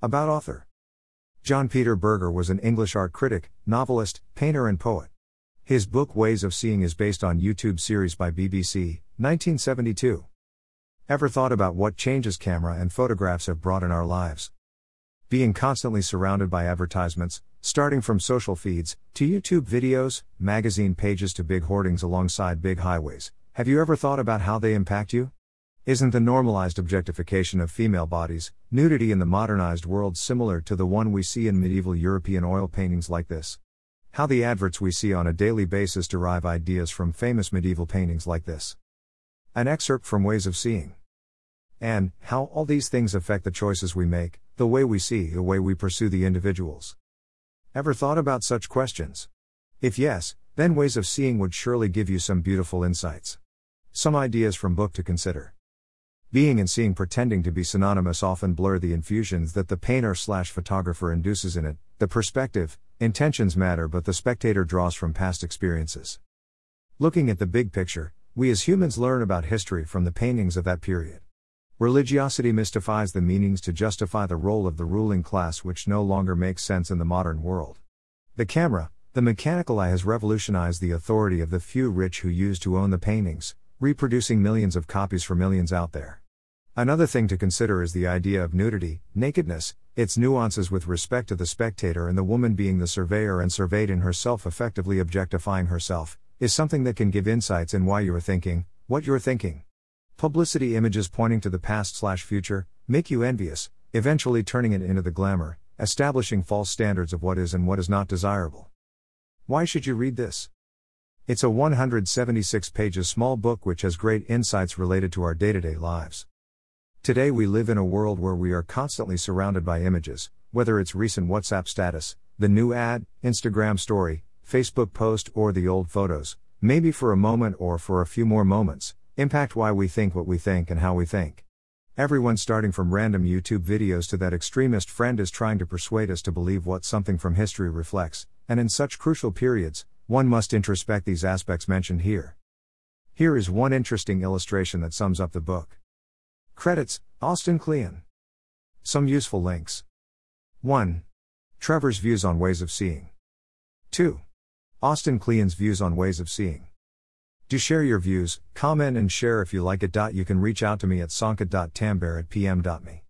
About author John Peter Berger was an English art critic, novelist, painter, and poet. His book Ways of Seeing is based on YouTube series by BBC, 1972. Ever thought about what changes camera and photographs have brought in our lives? Being constantly surrounded by advertisements, starting from social feeds, to YouTube videos, magazine pages to big hoardings alongside big highways, have you ever thought about how they impact you? Isn't the normalized objectification of female bodies, nudity in the modernized world similar to the one we see in medieval European oil paintings like this? How the adverts we see on a daily basis derive ideas from famous medieval paintings like this. An excerpt from Ways of Seeing. And, how all these things affect the choices we make, the way we see, the way we pursue the individuals. Ever thought about such questions? If yes, then Ways of Seeing would surely give you some beautiful insights. Some ideas from book to consider. Being and seeing pretending to be synonymous often blur the infusions that the painter slash photographer induces in it. The perspective, intentions matter, but the spectator draws from past experiences. Looking at the big picture, we as humans learn about history from the paintings of that period. Religiosity mystifies the meanings to justify the role of the ruling class, which no longer makes sense in the modern world. The camera, the mechanical eye, has revolutionized the authority of the few rich who used to own the paintings, reproducing millions of copies for millions out there. Another thing to consider is the idea of nudity, nakedness, its nuances with respect to the spectator and the woman being the surveyor and surveyed in herself, effectively objectifying herself, is something that can give insights in why you are thinking, what you're thinking. Publicity images pointing to the past slash future make you envious, eventually turning it into the glamour, establishing false standards of what is and what is not desirable. Why should you read this? It's a 176 pages small book which has great insights related to our day to day lives. Today we live in a world where we are constantly surrounded by images, whether it's recent WhatsApp status, the new ad, Instagram story, Facebook post, or the old photos, maybe for a moment or for a few more moments, Impact why we think what we think and how we think. Everyone starting from random YouTube videos to that extremist friend is trying to persuade us to believe what something from history reflects, and in such crucial periods, one must introspect these aspects mentioned here. Here is one interesting illustration that sums up the book. Credits Austin Kleon. Some useful links. 1. Trevor's views on ways of seeing. 2. Austin Kleon's views on ways of seeing. Do share your views, comment and share if you like it. You can reach out to me at sanket.tamber at pm.me.